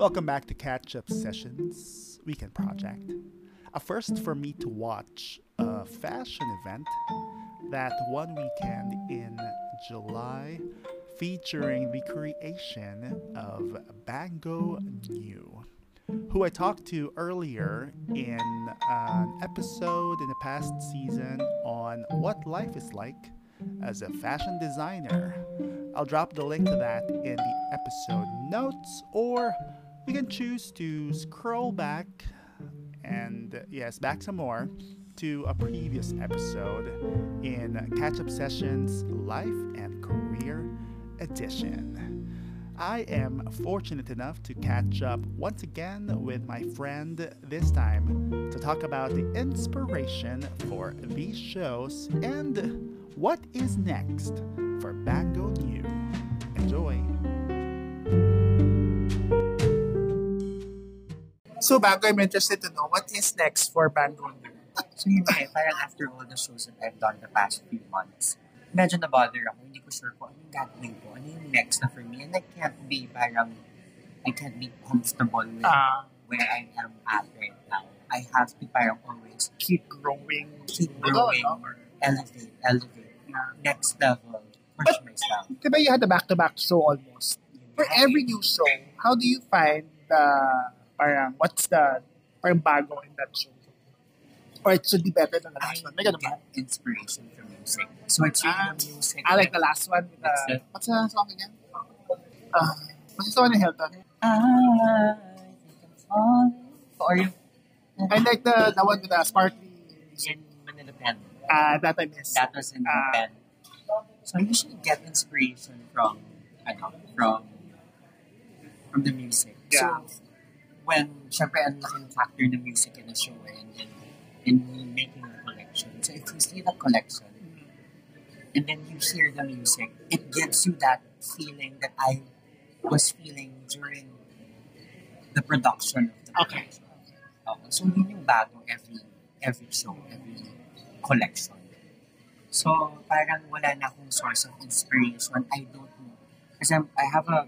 Welcome back to Catch Up Sessions Weekend Project. A first for me to watch a fashion event that one weekend in July featuring the creation of Banggo Niu, who I talked to earlier in an episode in the past season on what life is like as a fashion designer. I'll drop the link to that in the episode notes, or you can choose to scroll back and, yes, back some more to a previous episode in Catch Up Sessions Life and Career Edition. I am fortunate enough to catch up once again with my friend this time to talk about the inspiration for these shows and what is next for Banggo Niu. Enjoy! So Banggo, I'm interested to know what is next for Banggo Niu. So yun nga, eh, parang after all the shows that I've done the past few months, medyo na-bother ako. Hindi ko sure kung ano yung gagawin ko, ano yung next na for me. And I can't be parang, I can't be comfortable with Ah, where I am at right now. I have to parang always keep growing. keep growing, no? elevate, elevate, next level, push myself. Diba you had a back-to-back show almost? For every new show, how do you find the, parang, what's the, parang that show? Or it should be better than the I last one. May ganun ba? inspiration from music. So it's Ah, music. I like the last one. With, uh, what's the song again? Uh, what's the song in Hilton? I falling for you. I like the the one with the sparkly. in Manila Pen. Uh, that I miss. That was in Ah. Pen. So I usually get inspiration from, ano, from, from the music. Yeah. So when, syempre, ang laking factor ng music in a show and in, in making a collection. So if you see the collection, and then you hear the music, it gives you that feeling that I was feeling during the production of the Okay. collection. Okay. So yun yung bago every every show, every collection. So parang wala na akong source of inspiration. I don't know. Kasi I have a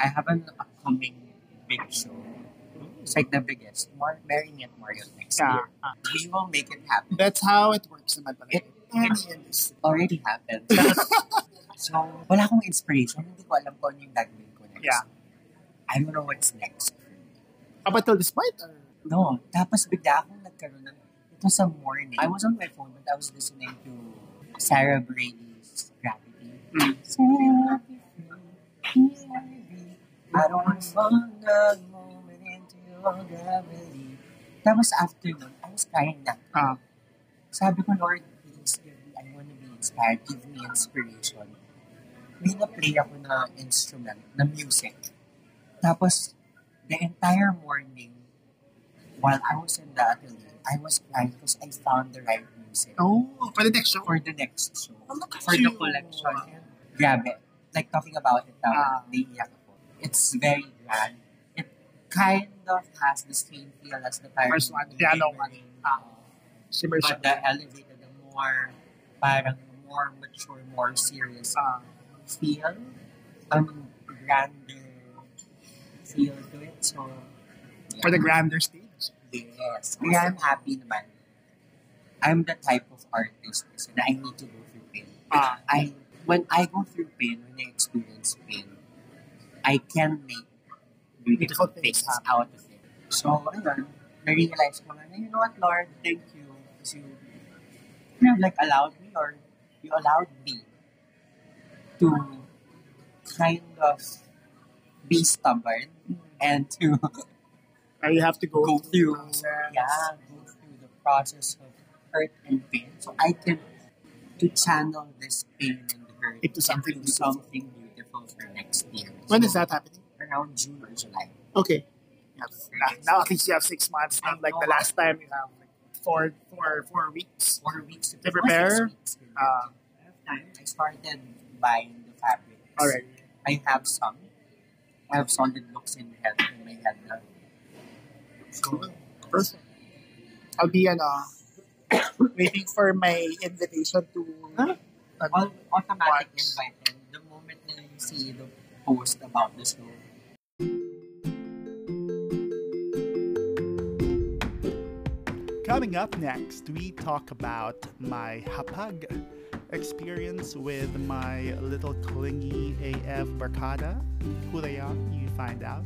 I have an upcoming big show. It's like the biggest. Mar- Marry Me at Marriott next Yeah. year. We will make it happen. That's how it works naman talaga. It- Any industry. already happened. so, wala akong inspiration. Hindi ko alam kung ano yung gagawin ko next. Yeah. I don't know what's next. Up until this point? Or? No. Tapos bigla akong nagkaroon ng, ito sa morning. I was on my phone but I was listening to Sarah Brady's Gravity. Mm. Sarah Brady, I don't want to fall a moment into your gravity. Tapos after nun, I was crying na. Ah. Sabi ko, Lord, please give me, I want to be inspired. Give me inspiration. May na-play ako na instrument, na music. Tapos, the entire morning, while I was in the atelier, I was crying because I found the right music Oh, for the next show? for the next show. Oh, look at For the you. collection. And grabe. Like talking about it now, Ah. naiiyak ako. It's very grand. Kind of has the same feel as the Pirate First one, The piano one. Ah. Shimmer But the elevated, the more, parang more mature, more serious Ah. feel. Um, grander feel to it. So, yeah. for the grander stage. Yes. Kaya I'm happy naman. I'm the type of artist kasi na I need to go through pain. Ah. I when I go through pain, when I experience pain, I can make beautiful things out of it. So, ayun, na-realize ko na, you know what, Lord, thank you. Kasi you, you know, like, allowed me or you allowed me to kind of be stubborn mm-hmm. and to Or you have to go, go through, process. yeah, go through the process of hurt and pain. So I can to channel this pain and hurt Into something into something beautiful for next year. When So, is that happening? Around June or July. Okay. Yeah. Now, now at least you have six months. Not like the last time you have like four, four, four weeks. Four weeks to, To prepare? Six weeks Uh, I have time. I started buying the fabrics. All right. I have some. I have solid looks in head in my head now. Cool. Perfect. I'll be ano, waiting for my invitation to Huh? ano, All automatic Watch. invited the moment na you see the post about the show. Coming up next, we talk about my hapag experience with my little clingy AF barkada. Who they are, you find out.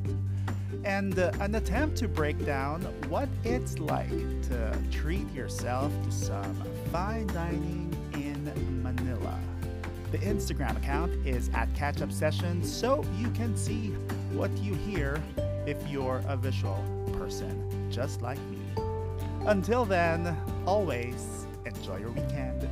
And uh, an attempt to break down what it's like to treat yourself to some fine dining in Manila. The Instagram account is at Catch Up Sessions, so you can see what you hear if you're a visual person, just like me. Until then, always enjoy your weekend.